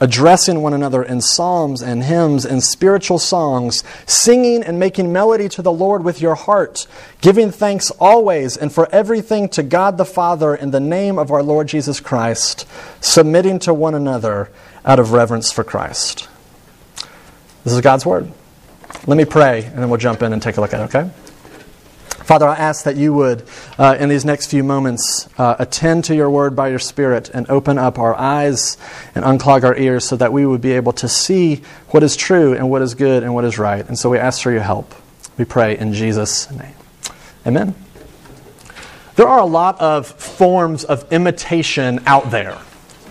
addressing one another in psalms and hymns and spiritual songs, singing and making melody to the Lord with your heart, giving thanks always and for everything to God the Father in the name of our Lord Jesus Christ, submitting to one another out of reverence for Christ. This is God's Word. Let me pray, and then we'll jump in and take a look at it, okay? Father, I ask that you would, uh, in these next few moments, uh, attend to your word by your Spirit and open up our eyes and unclog our ears so that we would be able to see what is true and what is good and what is right. And so we ask for your help. We pray in Jesus' name. Amen. There are a lot of forms of imitation out there.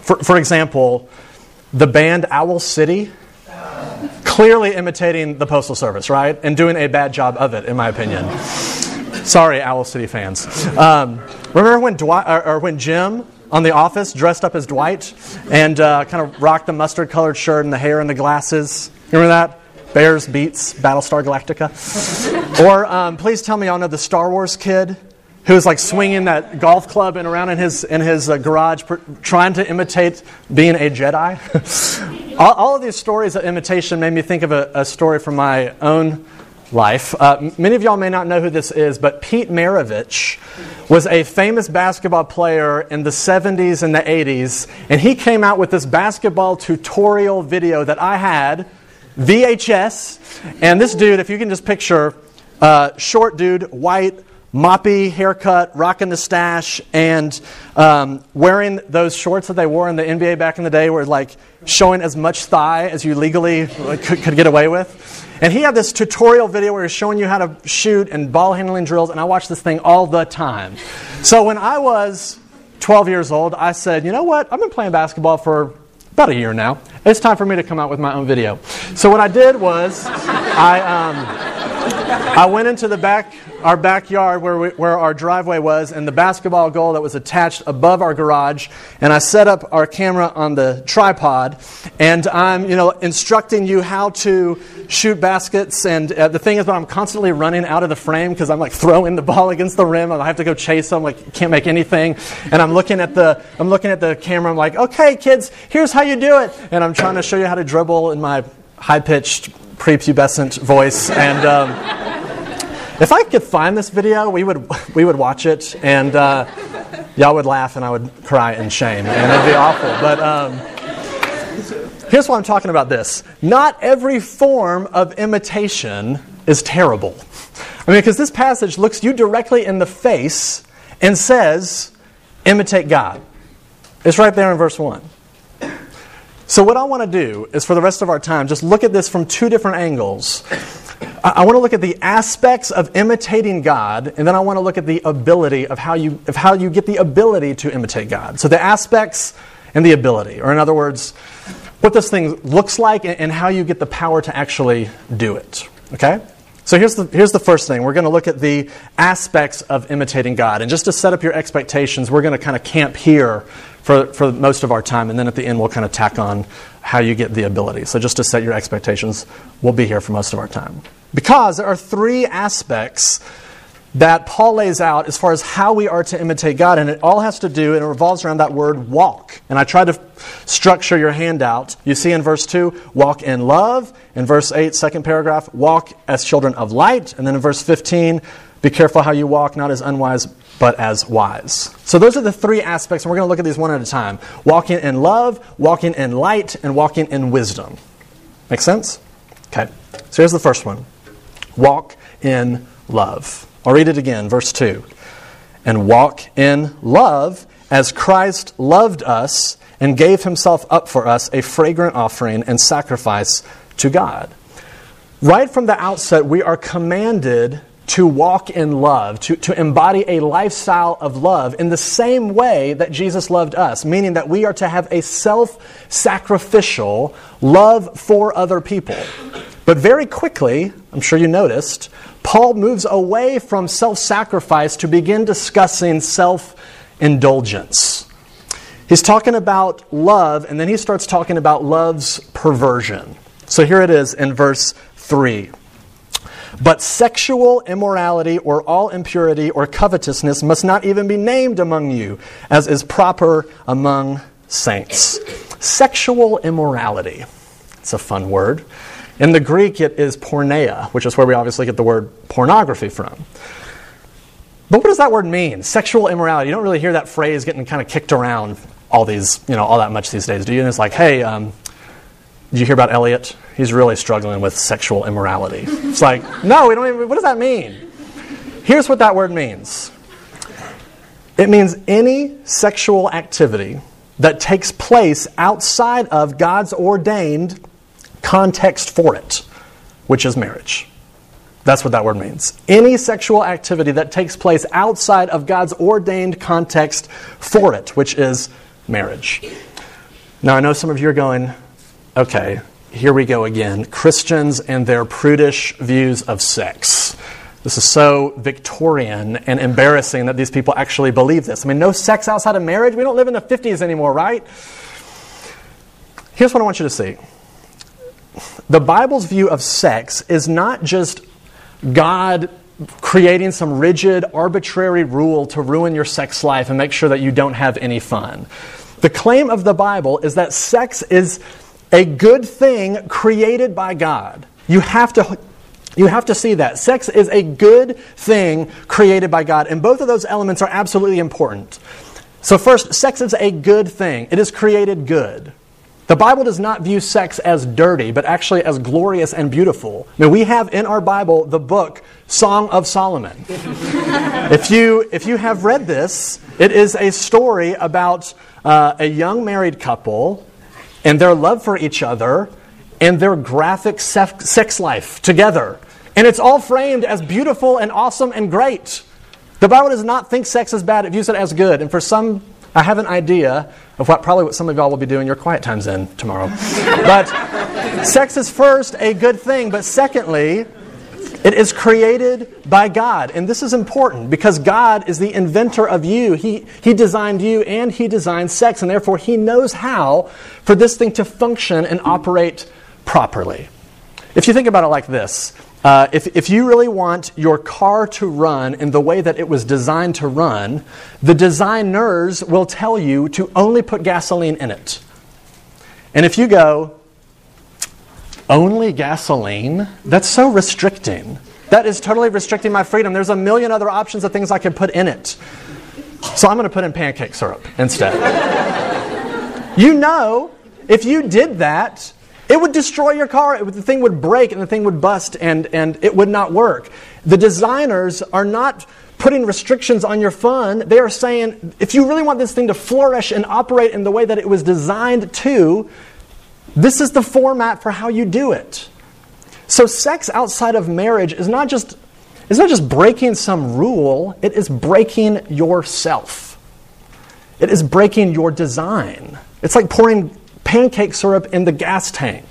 For, for example, the band Owl City clearly imitating the Postal Service, right? And doing a bad job of it, in my opinion. Sorry, Owl City fans. Um, remember when Dwight or, or, when Jim on The Office dressed up as Dwight and uh, kind of rocked the mustard-colored shirt and the hair and the glasses? Remember that? Bears beets Battlestar Galactica. or um, please tell me y'all know the Star Wars kid who was like swinging that golf club and around in his in his uh, garage, pr- trying to imitate being a Jedi. all, all, of these stories of imitation made me think of a, a story from my own life. Uh, many of y'all may not know who this is, but Pete Maravich was a famous basketball player in the 70s and the 80s, and he came out with this basketball tutorial video that I had, VHS. And this dude, if you can just picture, uh, short dude, white, moppy haircut, rocking the stash, and um, wearing those shorts that they wore in the NBA back in the day, were like showing as much thigh as you legally could, could get away with. And he had this tutorial video where he's showing you how to shoot and ball handling drills, and I watched this thing all the time. So when I was 12 years old, I said, you know what? I've been playing basketball for about a year now. It's time for me to come out with my own video. So what I did was I, um, I went into the back our backyard where, we, where our driveway was and the basketball goal that was attached above our garage. And I set up our camera on the tripod. And I'm, you know, instructing you how to shoot baskets. And uh, the thing is, I'm constantly running out of the frame because I'm like throwing the ball against the rim. And I have to go chase them. Like, can't make anything. And I'm looking at the, I'm looking at the camera. I'm like, okay, kids, here's how you do it. And I'm trying to show you how to dribble in my high pitched, prepubescent voice. And, um, if I could find this video, we would, we would watch it, and uh, y'all would laugh, and I would cry in shame, and it'd be awful. But um, here's why I'm talking about this. Not every form of imitation is terrible. I mean, because this passage looks you directly in the face and says, imitate God. It's right there in verse 1. So, what I want to do is for the rest of our time, just look at this from two different angles I, want to look at the aspects of imitating God, and then I want to look at the ability of how you, of how you get the ability to imitate God. So the aspects and the ability, or in other words, what this thing looks like and how you get the power to actually do it. Okay? So here's the, here's the first thing. We're going to look at the aspects of imitating God. And just to set up your expectations, we're going to kind of camp here for, for most of our time. And then at the end, we'll kind of tack on how you get the ability. So just to set your expectations, we'll be here for most of our time. Because there are three aspects that Paul lays out as far as how we are to imitate God, and it all has to do, and it revolves around that word walk. And I tried to structure your handout. You see in verse 2, walk in love. In verse 8, second paragraph, walk as children of light. And then in verse 15, be careful how you walk, not as unwise, but as wise. So those are the three aspects, and we're going to look at these one at a time walking in love, walking in light, and walking in wisdom. Make sense? Okay. So here's the first one walk in love. I'll read it again, verse 2. And walk in love as Christ loved us and gave himself up for us, a fragrant offering and sacrifice to God. Right from the outset, we are commanded to walk in love, to, to embody a lifestyle of love in the same way that Jesus loved us, meaning that we are to have a self sacrificial love for other people. But very quickly, I'm sure you noticed, Paul moves away from self sacrifice to begin discussing self indulgence. He's talking about love, and then he starts talking about love's perversion. So here it is in verse 3. But sexual immorality or all impurity or covetousness must not even be named among you, as is proper among saints. Sexual immorality. It's a fun word. In the Greek, it is porneia, which is where we obviously get the word pornography from. But what does that word mean? Sexual immorality. You don't really hear that phrase getting kind of kicked around all these, you know, all that much these days, do you? And it's like, hey, um, did you hear about Elliot? He's really struggling with sexual immorality. It's like, no, we don't even, what does that mean? Here's what that word means it means any sexual activity that takes place outside of God's ordained context for it, which is marriage. That's what that word means. Any sexual activity that takes place outside of God's ordained context for it, which is marriage. Now, I know some of you are going, okay, here we go again. Christians and their prudish views of sex. This is so Victorian and embarrassing that these people actually believe this. I mean, no sex outside of marriage? We don't live in the 50s anymore, right? Here's what I want you to see the Bible's view of sex is not just God creating some rigid, arbitrary rule to ruin your sex life and make sure that you don't have any fun. The claim of the Bible is that sex is a good thing created by God. You have to you have to see that. Sex is a good thing created by God, and both of those elements are absolutely important. So, first, sex is a good thing, it is created good. The Bible does not view sex as dirty, but actually as glorious and beautiful. Now, we have in our Bible the book Song of Solomon. if, you, if you have read this, it is a story about uh, a young married couple and their love for each other and their graphic sex life together. And it's all framed as beautiful and awesome and great. The Bible does not think sex is bad, it views it as good. And for some I have an idea of what probably what some of y'all will be doing your quiet times in tomorrow. but sex is first a good thing, but secondly, it is created by God. And this is important because God is the inventor of you. He, he designed you and He designed sex, and therefore He knows how for this thing to function and operate properly. If you think about it like this, uh, if, if you really want your car to run in the way that it was designed to run, the designers will tell you to only put gasoline in it. And if you go, only gasoline? That's so restricting. That is totally restricting my freedom. There's a million other options of things I could put in it. So I'm going to put in pancake syrup instead. you know, if you did that, it would destroy your car. the thing would break and the thing would bust and, and it would not work. The designers are not putting restrictions on your fun. They are saying, if you really want this thing to flourish and operate in the way that it was designed to, this is the format for how you do it. So, sex outside of marriage is not just, it's not just breaking some rule, it is breaking yourself. It is breaking your design. It's like pouring pancake syrup in the gas tank.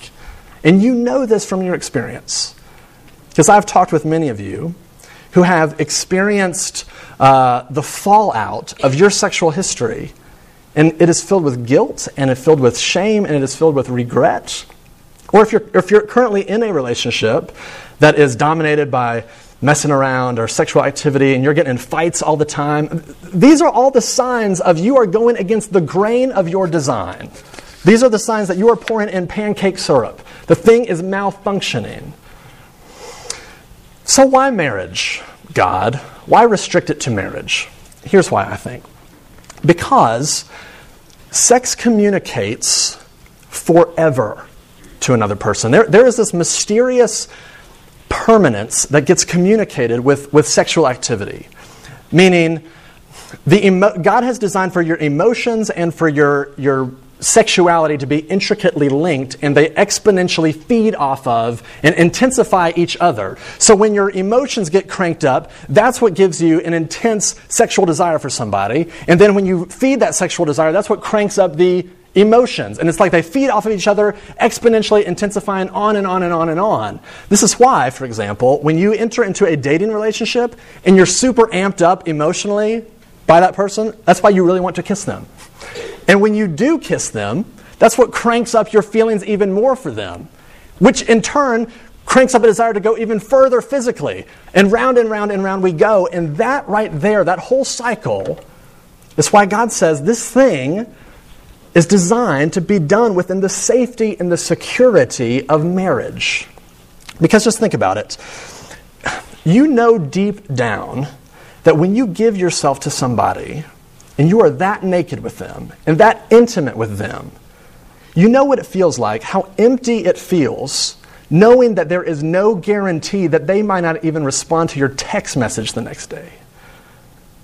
And you know this from your experience. Because I've talked with many of you who have experienced uh, the fallout of your sexual history. And it is filled with guilt, and it's filled with shame, and it is filled with regret. Or if you're, if you're currently in a relationship that is dominated by messing around or sexual activity and you're getting in fights all the time, these are all the signs of you are going against the grain of your design. These are the signs that you are pouring in pancake syrup. The thing is malfunctioning. So, why marriage, God? Why restrict it to marriage? Here's why I think. Because sex communicates forever to another person. There, there is this mysterious permanence that gets communicated with, with sexual activity, meaning the emo- God has designed for your emotions and for your, your sexuality to be intricately linked and they exponentially feed off of and intensify each other. So when your emotions get cranked up, that's what gives you an intense sexual desire for somebody. And then when you feed that sexual desire, that's what cranks up the emotions. And it's like they feed off of each other, exponentially intensifying on and on and on and on. This is why, for example, when you enter into a dating relationship and you're super amped up emotionally by that person, that's why you really want to kiss them. And when you do kiss them, that's what cranks up your feelings even more for them, which in turn cranks up a desire to go even further physically. And round and round and round we go. And that right there, that whole cycle, is why God says this thing is designed to be done within the safety and the security of marriage. Because just think about it. You know deep down that when you give yourself to somebody, and you are that naked with them and that intimate with them, you know what it feels like, how empty it feels, knowing that there is no guarantee that they might not even respond to your text message the next day.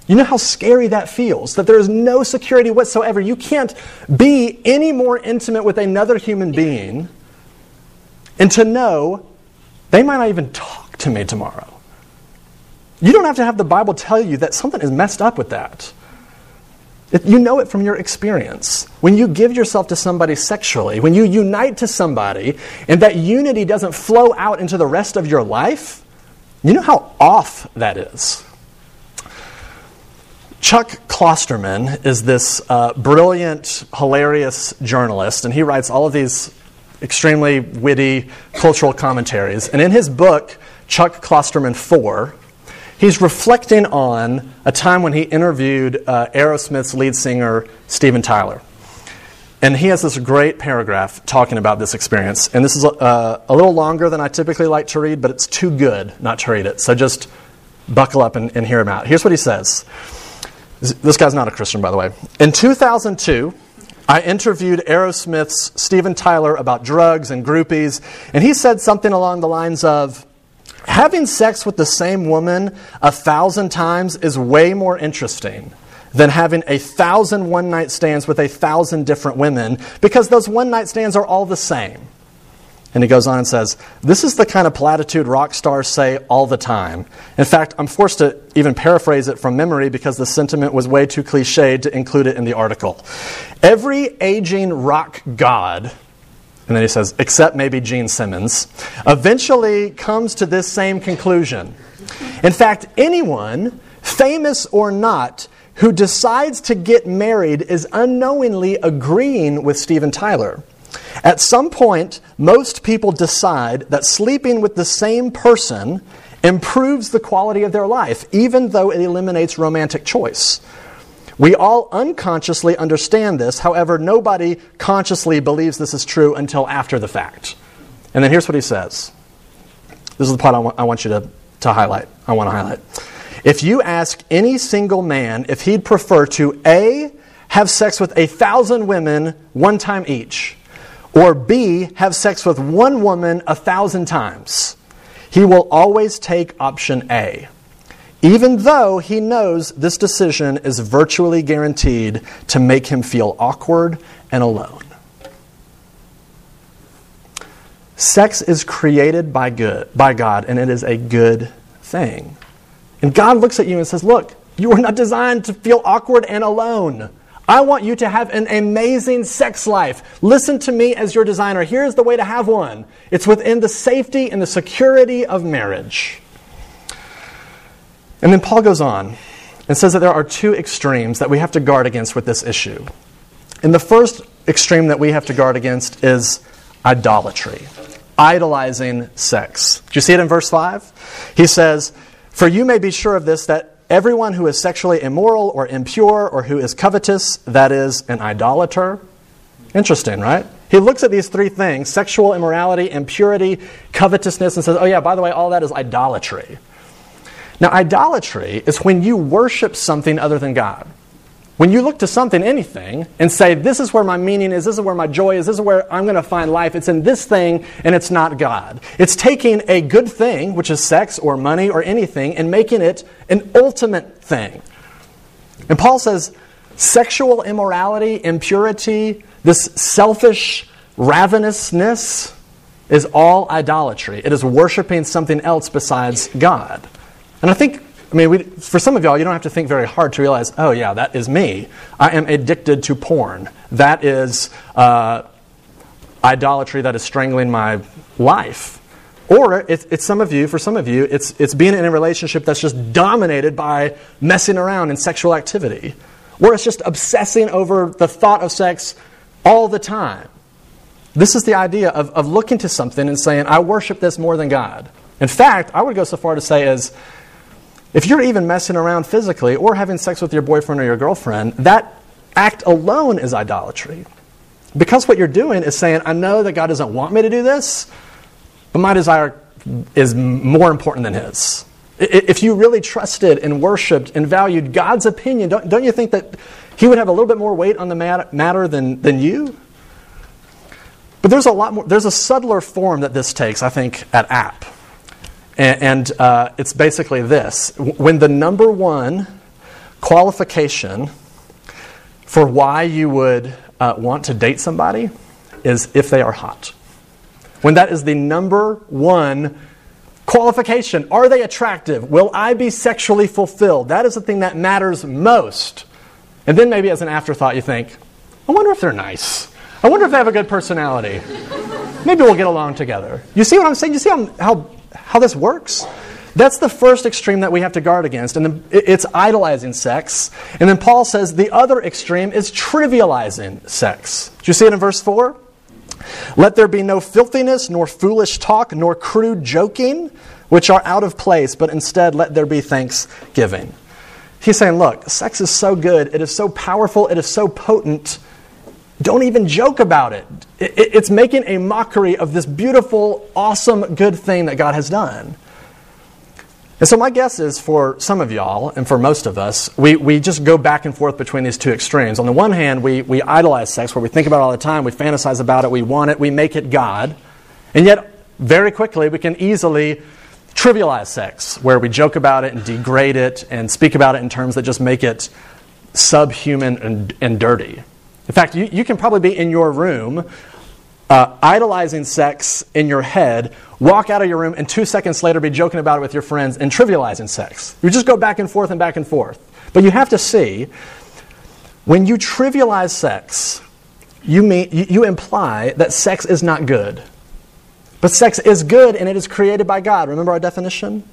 You know how scary that feels, that there is no security whatsoever. You can't be any more intimate with another human being and to know they might not even talk to me tomorrow. You don't have to have the Bible tell you that something is messed up with that. You know it from your experience. When you give yourself to somebody sexually, when you unite to somebody, and that unity doesn't flow out into the rest of your life, you know how off that is. Chuck Klosterman is this uh, brilliant, hilarious journalist, and he writes all of these extremely witty cultural commentaries. And in his book, Chuck Klosterman 4, He's reflecting on a time when he interviewed uh, Aerosmith's lead singer, Steven Tyler. And he has this great paragraph talking about this experience. And this is uh, a little longer than I typically like to read, but it's too good not to read it. So just buckle up and, and hear him out. Here's what he says. This guy's not a Christian, by the way. In 2002, I interviewed Aerosmith's Steven Tyler about drugs and groupies, and he said something along the lines of having sex with the same woman a thousand times is way more interesting than having a thousand one night stands with a thousand different women because those one night stands are all the same. And he goes on and says, This is the kind of platitude rock stars say all the time. In fact, I'm forced to even paraphrase it from memory because the sentiment was way too cliched to include it in the article. Every aging rock god and then he says, except maybe Gene Simmons, eventually comes to this same conclusion. In fact, anyone, famous or not, who decides to get married is unknowingly agreeing with Steven Tyler. At some point, most people decide that sleeping with the same person improves the quality of their life, even though it eliminates romantic choice. We all unconsciously understand this, however, nobody consciously believes this is true until after the fact. And then here's what he says. This is the part I want, I want you to, to highlight. I want to highlight. If you ask any single man if he'd prefer to A, have sex with a thousand women one time each, or B, have sex with one woman a thousand times, he will always take option A even though he knows this decision is virtually guaranteed to make him feel awkward and alone. Sex is created by good by God and it is a good thing. And God looks at you and says, "Look, you were not designed to feel awkward and alone. I want you to have an amazing sex life. Listen to me as your designer. Here's the way to have one. It's within the safety and the security of marriage." And then Paul goes on and says that there are two extremes that we have to guard against with this issue. And the first extreme that we have to guard against is idolatry, idolizing sex. Do you see it in verse 5? He says, For you may be sure of this, that everyone who is sexually immoral or impure or who is covetous, that is, an idolater. Interesting, right? He looks at these three things sexual immorality, impurity, covetousness, and says, Oh, yeah, by the way, all that is idolatry. Now, idolatry is when you worship something other than God. When you look to something, anything, and say, This is where my meaning is, this is where my joy is, this is where I'm going to find life, it's in this thing and it's not God. It's taking a good thing, which is sex or money or anything, and making it an ultimate thing. And Paul says, Sexual immorality, impurity, this selfish ravenousness is all idolatry. It is worshiping something else besides God. And I think, I mean, we, for some of y'all, you don't have to think very hard to realize, oh, yeah, that is me. I am addicted to porn. That is uh, idolatry that is strangling my life. Or it's, it's, some of you, for some of you, it's, it's being in a relationship that's just dominated by messing around and sexual activity. Or it's just obsessing over the thought of sex all the time. This is the idea of, of looking to something and saying, I worship this more than God. In fact, I would go so far to say as if you're even messing around physically or having sex with your boyfriend or your girlfriend, that act alone is idolatry. Because what you're doing is saying, I know that God doesn't want me to do this, but my desire is more important than His. If you really trusted and worshiped and valued God's opinion, don't, don't you think that He would have a little bit more weight on the matter than, than you? But there's a lot more, there's a subtler form that this takes, I think, at App. And, and uh, it's basically this when the number one qualification for why you would uh, want to date somebody is if they are hot. When that is the number one qualification, are they attractive? Will I be sexually fulfilled? That is the thing that matters most. And then maybe as an afterthought, you think, I wonder if they're nice. I wonder if they have a good personality. Maybe we'll get along together. You see what I'm saying? You see how, how how this works? That's the first extreme that we have to guard against, and it's idolizing sex. And then Paul says the other extreme is trivializing sex. Do you see it in verse 4? Let there be no filthiness, nor foolish talk, nor crude joking, which are out of place, but instead let there be thanksgiving. He's saying, look, sex is so good, it is so powerful, it is so potent don't even joke about it. It's making a mockery of this beautiful, awesome, good thing that God has done. And so, my guess is for some of y'all, and for most of us, we, we just go back and forth between these two extremes. On the one hand, we, we idolize sex, where we think about it all the time, we fantasize about it, we want it, we make it God. And yet, very quickly, we can easily trivialize sex, where we joke about it and degrade it and speak about it in terms that just make it subhuman and, and dirty. In fact, you, you can probably be in your room uh, idolizing sex in your head, walk out of your room, and two seconds later be joking about it with your friends and trivializing sex. You just go back and forth and back and forth. But you have to see when you trivialize sex, you, mean, you, you imply that sex is not good. But sex is good and it is created by God. Remember our definition?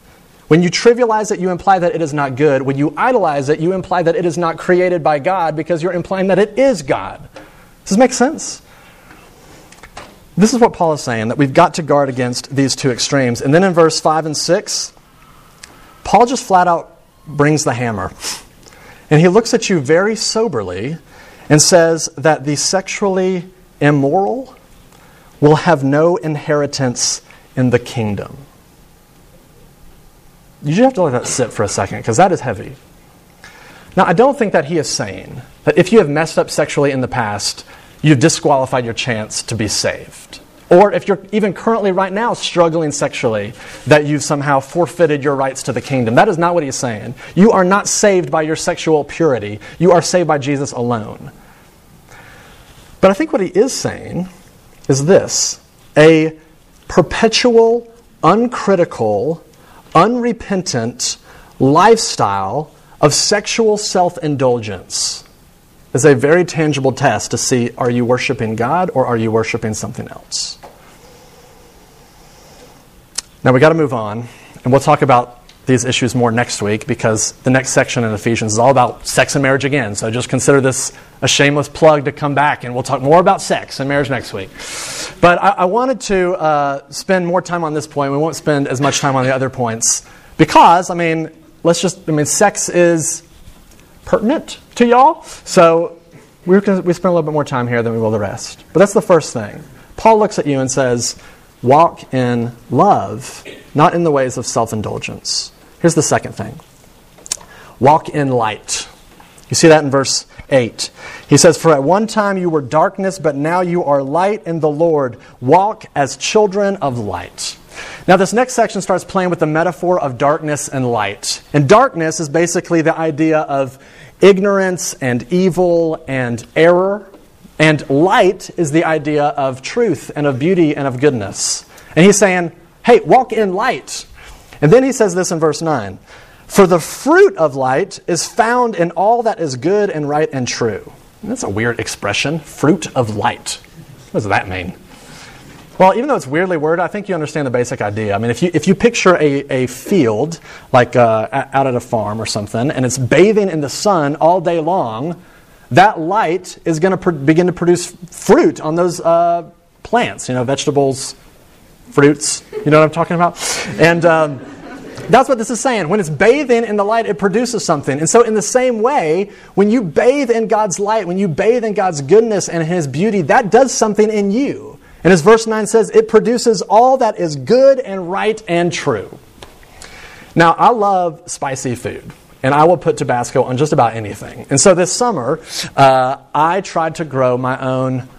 When you trivialize it, you imply that it is not good. When you idolize it, you imply that it is not created by God because you're implying that it is God. Does this make sense? This is what Paul is saying that we've got to guard against these two extremes. And then in verse 5 and 6, Paul just flat out brings the hammer. And he looks at you very soberly and says that the sexually immoral will have no inheritance in the kingdom. You just have to let that sit for a second because that is heavy. Now, I don't think that he is saying that if you have messed up sexually in the past, you've disqualified your chance to be saved. Or if you're even currently right now struggling sexually, that you've somehow forfeited your rights to the kingdom. That is not what he's saying. You are not saved by your sexual purity, you are saved by Jesus alone. But I think what he is saying is this a perpetual, uncritical, unrepentant lifestyle of sexual self indulgence is a very tangible test to see are you worshiping God or are you worshiping something else? Now we got to move on, and we'll talk about these issues more next week because the next section in Ephesians is all about sex and marriage again. So just consider this a shameless plug to come back, and we'll talk more about sex and marriage next week. But I, I wanted to uh, spend more time on this point. We won't spend as much time on the other points because, I mean, let's just, I mean, sex is pertinent to y'all. So gonna, we spend a little bit more time here than we will the rest. But that's the first thing. Paul looks at you and says, walk in love, not in the ways of self indulgence. Here's the second thing walk in light. You see that in verse 8. He says, For at one time you were darkness, but now you are light in the Lord. Walk as children of light. Now, this next section starts playing with the metaphor of darkness and light. And darkness is basically the idea of ignorance and evil and error. And light is the idea of truth and of beauty and of goodness. And he's saying, hey, walk in light. And then he says this in verse 9 For the fruit of light is found in all that is good and right and true. And that's a weird expression, fruit of light. What does that mean? Well, even though it's weirdly worded, I think you understand the basic idea. I mean, if you, if you picture a, a field, like uh, out at a farm or something, and it's bathing in the sun all day long, that light is going to begin to produce fruit on those uh, plants, you know, vegetables, fruits. You know what I'm talking about? And. Um, that's what this is saying. When it's bathing in the light, it produces something. And so, in the same way, when you bathe in God's light, when you bathe in God's goodness and His beauty, that does something in you. And as verse 9 says, it produces all that is good and right and true. Now, I love spicy food, and I will put Tabasco on just about anything. And so this summer, uh, I tried to grow my own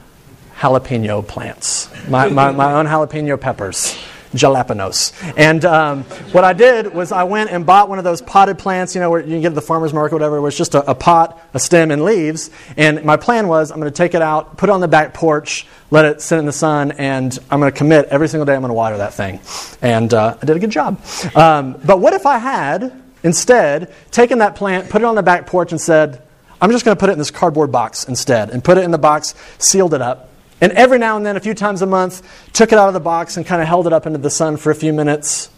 jalapeno plants, my, my, my own jalapeno peppers jalapenos. And um, what I did was I went and bought one of those potted plants, you know, where you can get at the farmer's market, whatever. It was just a, a pot, a stem, and leaves. And my plan was I'm going to take it out, put it on the back porch, let it sit in the sun, and I'm going to commit every single day I'm going to water that thing. And uh, I did a good job. Um, but what if I had instead taken that plant, put it on the back porch, and said, I'm just going to put it in this cardboard box instead, and put it in the box, sealed it up, and every now and then, a few times a month, took it out of the box and kind of held it up into the sun for a few minutes,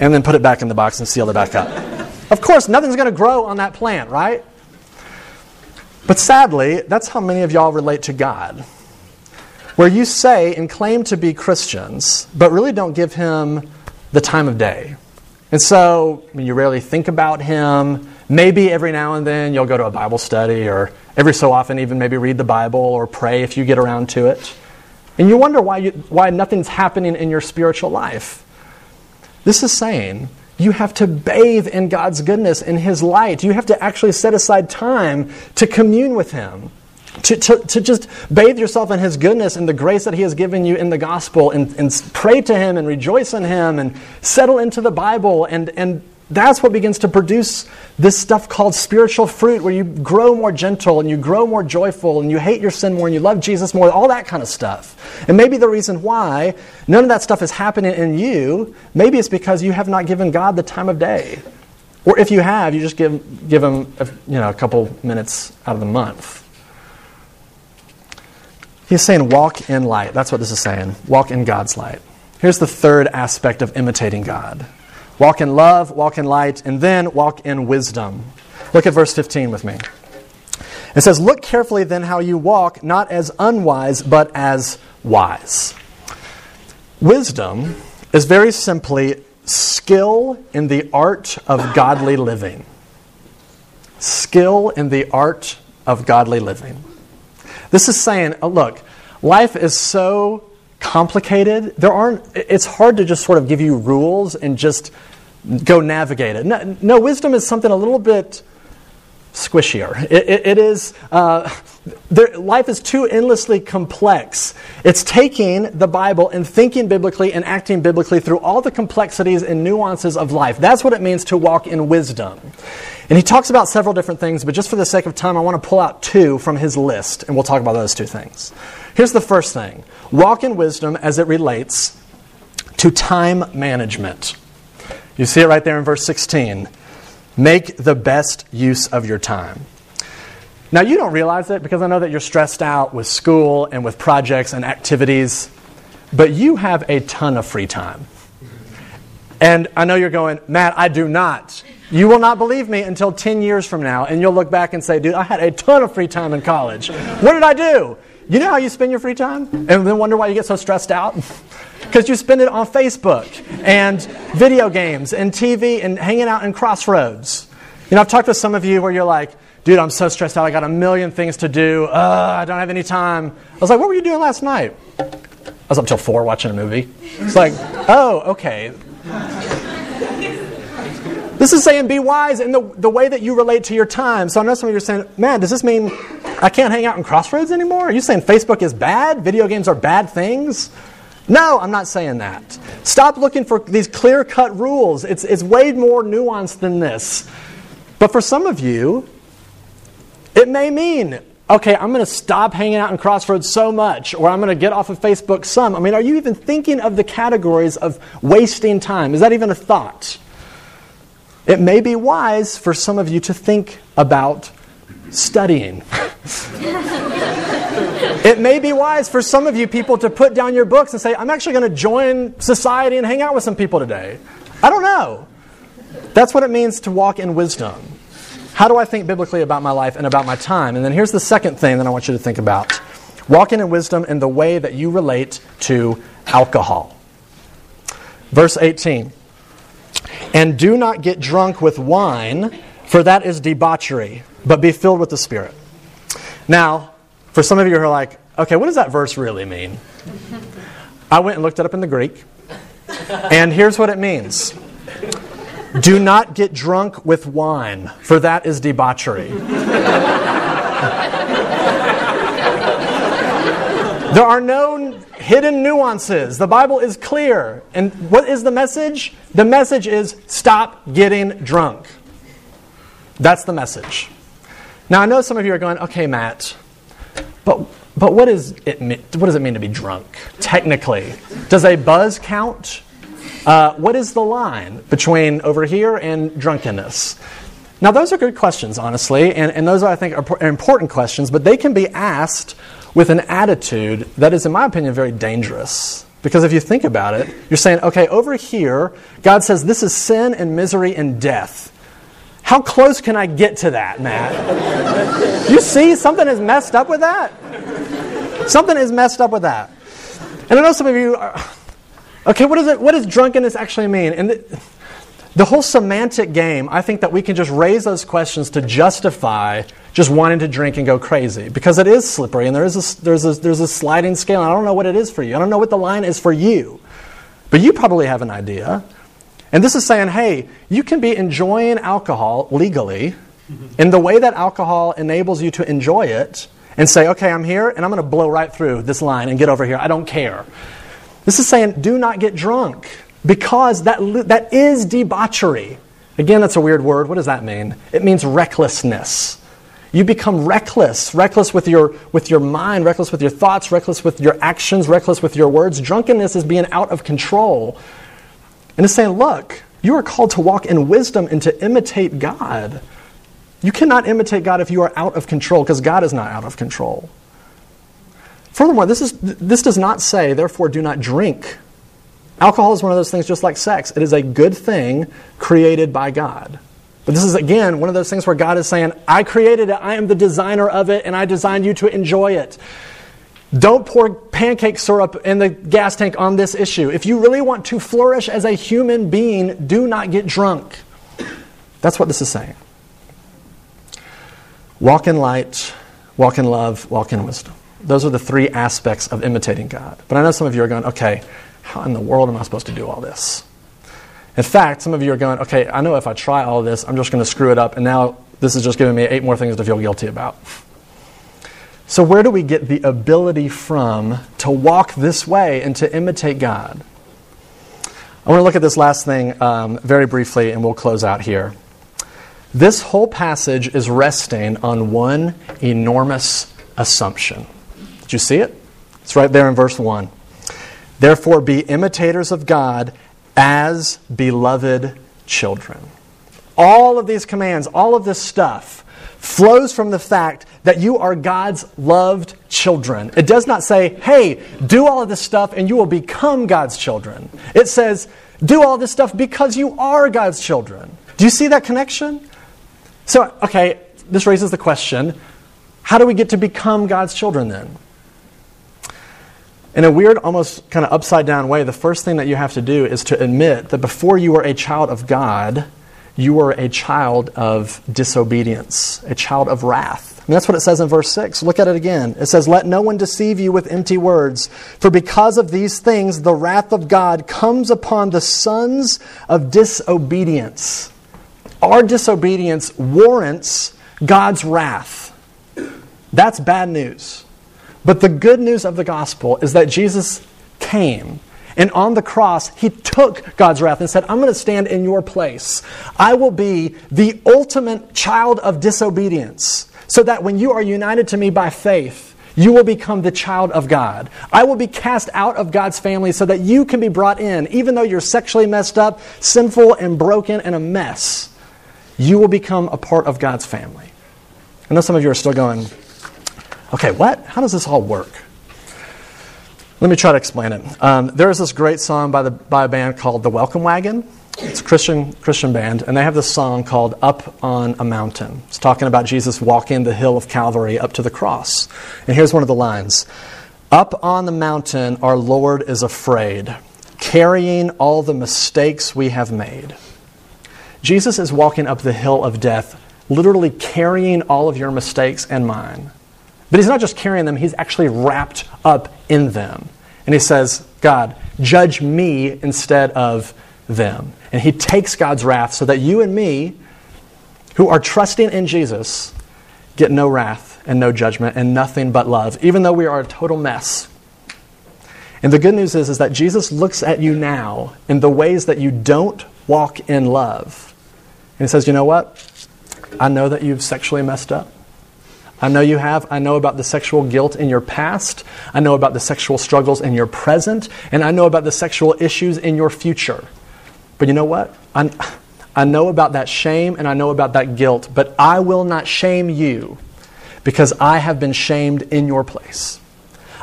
and then put it back in the box and sealed it back up. of course, nothing's going to grow on that plant, right? But sadly, that's how many of y'all relate to God. Where you say and claim to be Christians, but really don't give Him the time of day. And so, I mean, you rarely think about Him. Maybe every now and then you'll go to a Bible study or every so often even maybe read the Bible or pray if you get around to it. And you wonder why, you, why nothing's happening in your spiritual life. This is saying you have to bathe in God's goodness, in His light. You have to actually set aside time to commune with Him, to, to, to just bathe yourself in His goodness and the grace that He has given you in the gospel, and, and pray to Him and rejoice in Him and settle into the Bible and, and that's what begins to produce this stuff called spiritual fruit, where you grow more gentle and you grow more joyful and you hate your sin more and you love Jesus more, all that kind of stuff. And maybe the reason why none of that stuff is happening in you, maybe it's because you have not given God the time of day. Or if you have, you just give, give Him a, you know, a couple minutes out of the month. He's saying, walk in light. That's what this is saying. Walk in God's light. Here's the third aspect of imitating God Walk in love, walk in light, and then walk in wisdom. Look at verse 15 with me. It says, Look carefully then how you walk, not as unwise, but as wise. Wisdom is very simply skill in the art of godly living. Skill in the art of godly living. This is saying, oh, look, life is so complicated. There aren't, it's hard to just sort of give you rules and just go navigate it. No, no wisdom is something a little bit squishier. it, it, it is, uh, there, life is too endlessly complex. It's taking the Bible and thinking biblically and acting biblically through all the complexities and nuances of life. That's what it means to walk in wisdom. And he talks about several different things, but just for the sake of time, I want to pull out two from his list, and we'll talk about those two things. Here's the first thing walk in wisdom as it relates to time management. You see it right there in verse 16. Make the best use of your time. Now, you don't realize it because I know that you're stressed out with school and with projects and activities, but you have a ton of free time. And I know you're going, Matt, I do not. You will not believe me until 10 years from now, and you'll look back and say, dude, I had a ton of free time in college. What did I do? You know how you spend your free time? And then wonder why you get so stressed out? Because you spend it on Facebook and video games and TV and hanging out in crossroads. You know, I've talked to some of you where you're like, dude, I'm so stressed out. I got a million things to do. Uh, I don't have any time. I was like, what were you doing last night? I was up till four watching a movie. It's like, oh, okay. This is saying be wise in the, the way that you relate to your time. So I know some of you are saying, man, does this mean I can't hang out in crossroads anymore? Are you saying Facebook is bad? Video games are bad things? No, I'm not saying that. Stop looking for these clear cut rules. It's, it's way more nuanced than this. But for some of you, it may mean, okay, I'm going to stop hanging out in Crossroads so much, or I'm going to get off of Facebook some. I mean, are you even thinking of the categories of wasting time? Is that even a thought? It may be wise for some of you to think about studying. it may be wise for some of you people to put down your books and say, I'm actually going to join society and hang out with some people today. I don't know. That's what it means to walk in wisdom. How do I think biblically about my life and about my time? And then here's the second thing that I want you to think about walking in wisdom in the way that you relate to alcohol. Verse 18. And do not get drunk with wine, for that is debauchery, but be filled with the Spirit. Now, for some of you who are like, okay, what does that verse really mean? I went and looked it up in the Greek, and here's what it means Do not get drunk with wine, for that is debauchery. there are no hidden nuances. The Bible is clear. And what is the message? The message is stop getting drunk. That's the message. Now, I know some of you are going, okay, Matt, but, but what, is it, what does it mean to be drunk, technically? Does a buzz count? Uh, what is the line between over here and drunkenness? Now, those are good questions, honestly, and, and those, I think, are important questions, but they can be asked with an attitude that is, in my opinion, very dangerous. Because if you think about it, you're saying, okay, over here, God says this is sin and misery and death. How close can I get to that, Matt? you see, something is messed up with that. Something is messed up with that. And I know some of you are, okay, what, is it, what does drunkenness actually mean? And the, the whole semantic game, I think that we can just raise those questions to justify just wanting to drink and go crazy because it is slippery and there is a, there's, a, there's a sliding scale. I don't know what it is for you. I don't know what the line is for you. But you probably have an idea. And this is saying, hey, you can be enjoying alcohol legally in the way that alcohol enables you to enjoy it and say, okay, I'm here and I'm going to blow right through this line and get over here. I don't care. This is saying, do not get drunk because that, that is debauchery. Again, that's a weird word. What does that mean? It means recklessness. You become reckless, reckless with your, with your mind, reckless with your thoughts, reckless with your actions, reckless with your words. Drunkenness is being out of control. And it's saying, look, you are called to walk in wisdom and to imitate God. You cannot imitate God if you are out of control, because God is not out of control. Furthermore, this, is, this does not say, therefore, do not drink. Alcohol is one of those things just like sex. It is a good thing created by God. But this is, again, one of those things where God is saying, I created it, I am the designer of it, and I designed you to enjoy it. Don't pour pancake syrup in the gas tank on this issue. If you really want to flourish as a human being, do not get drunk. That's what this is saying. Walk in light, walk in love, walk in wisdom. Those are the three aspects of imitating God. But I know some of you are going, okay, how in the world am I supposed to do all this? In fact, some of you are going, okay, I know if I try all this, I'm just going to screw it up, and now this is just giving me eight more things to feel guilty about. So, where do we get the ability from to walk this way and to imitate God? I want to look at this last thing um, very briefly, and we'll close out here. This whole passage is resting on one enormous assumption. Did you see it? It's right there in verse 1. Therefore, be imitators of God as beloved children. All of these commands, all of this stuff, flows from the fact that you are God's loved children. It does not say, hey, do all of this stuff and you will become God's children. It says, do all this stuff because you are God's children. Do you see that connection? So, okay, this raises the question how do we get to become God's children then? In a weird, almost kind of upside down way, the first thing that you have to do is to admit that before you were a child of God, you are a child of disobedience, a child of wrath. And that's what it says in verse 6. Look at it again. It says, Let no one deceive you with empty words, for because of these things the wrath of God comes upon the sons of disobedience. Our disobedience warrants God's wrath. That's bad news. But the good news of the gospel is that Jesus came. And on the cross, he took God's wrath and said, I'm going to stand in your place. I will be the ultimate child of disobedience, so that when you are united to me by faith, you will become the child of God. I will be cast out of God's family so that you can be brought in, even though you're sexually messed up, sinful, and broken, and a mess. You will become a part of God's family. I know some of you are still going, okay, what? How does this all work? Let me try to explain it. Um, there is this great song by, the, by a band called The Welcome Wagon. It's a Christian, Christian band, and they have this song called Up on a Mountain. It's talking about Jesus walking the hill of Calvary up to the cross. And here's one of the lines Up on the mountain, our Lord is afraid, carrying all the mistakes we have made. Jesus is walking up the hill of death, literally carrying all of your mistakes and mine. But he's not just carrying them, he's actually wrapped up in them. And he says, God, judge me instead of them. And he takes God's wrath so that you and me, who are trusting in Jesus, get no wrath and no judgment and nothing but love, even though we are a total mess. And the good news is, is that Jesus looks at you now in the ways that you don't walk in love. And he says, You know what? I know that you've sexually messed up. I know you have. I know about the sexual guilt in your past. I know about the sexual struggles in your present. And I know about the sexual issues in your future. But you know what? I, I know about that shame and I know about that guilt, but I will not shame you because I have been shamed in your place.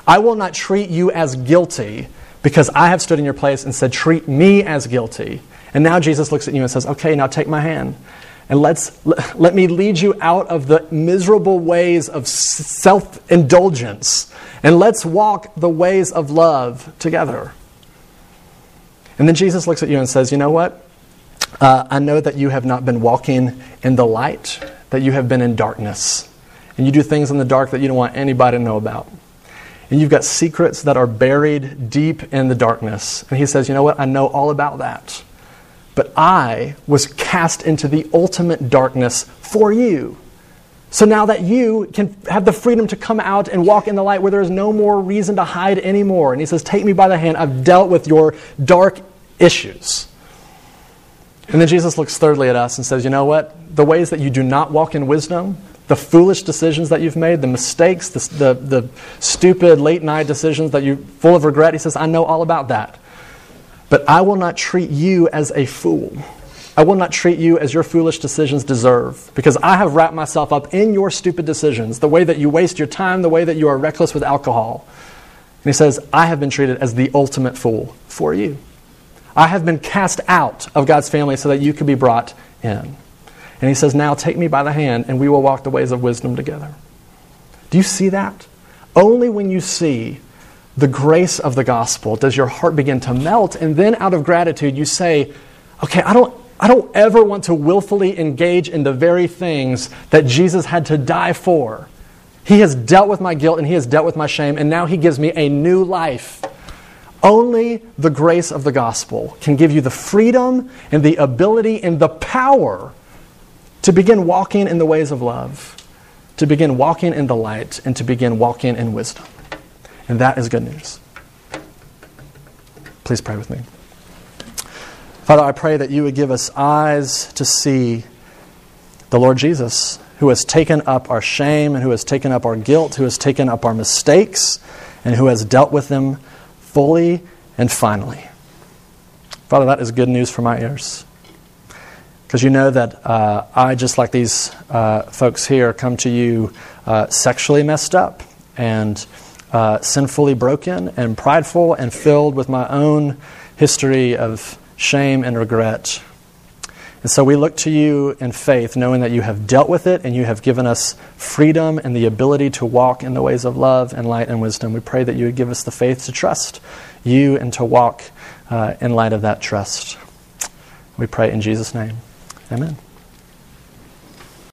I will not treat you as guilty because I have stood in your place and said, Treat me as guilty. And now Jesus looks at you and says, Okay, now take my hand. And let's, let me lead you out of the miserable ways of self indulgence. And let's walk the ways of love together. And then Jesus looks at you and says, You know what? Uh, I know that you have not been walking in the light, that you have been in darkness. And you do things in the dark that you don't want anybody to know about. And you've got secrets that are buried deep in the darkness. And he says, You know what? I know all about that. But I was cast into the ultimate darkness for you. So now that you can have the freedom to come out and walk in the light where there is no more reason to hide anymore. And he says, Take me by the hand. I've dealt with your dark issues. And then Jesus looks thirdly at us and says, You know what? The ways that you do not walk in wisdom, the foolish decisions that you've made, the mistakes, the, the, the stupid late night decisions that you're full of regret, he says, I know all about that. But I will not treat you as a fool. I will not treat you as your foolish decisions deserve, because I have wrapped myself up in your stupid decisions, the way that you waste your time, the way that you are reckless with alcohol. And he says, I have been treated as the ultimate fool for you. I have been cast out of God's family so that you could be brought in. And he says, Now take me by the hand, and we will walk the ways of wisdom together. Do you see that? Only when you see the grace of the gospel does your heart begin to melt. And then out of gratitude, you say, okay, I don't, I don't ever want to willfully engage in the very things that Jesus had to die for. He has dealt with my guilt and he has dealt with my shame, and now he gives me a new life. Only the grace of the gospel can give you the freedom and the ability and the power to begin walking in the ways of love, to begin walking in the light, and to begin walking in wisdom. And that is good news. Please pray with me. Father, I pray that you would give us eyes to see the Lord Jesus, who has taken up our shame and who has taken up our guilt, who has taken up our mistakes, and who has dealt with them fully and finally. Father, that is good news for my ears. Because you know that uh, I, just like these uh, folks here, come to you uh, sexually messed up and uh, sinfully broken and prideful and filled with my own history of shame and regret. And so we look to you in faith, knowing that you have dealt with it and you have given us freedom and the ability to walk in the ways of love and light and wisdom. We pray that you would give us the faith to trust you and to walk uh, in light of that trust. We pray in Jesus' name. Amen.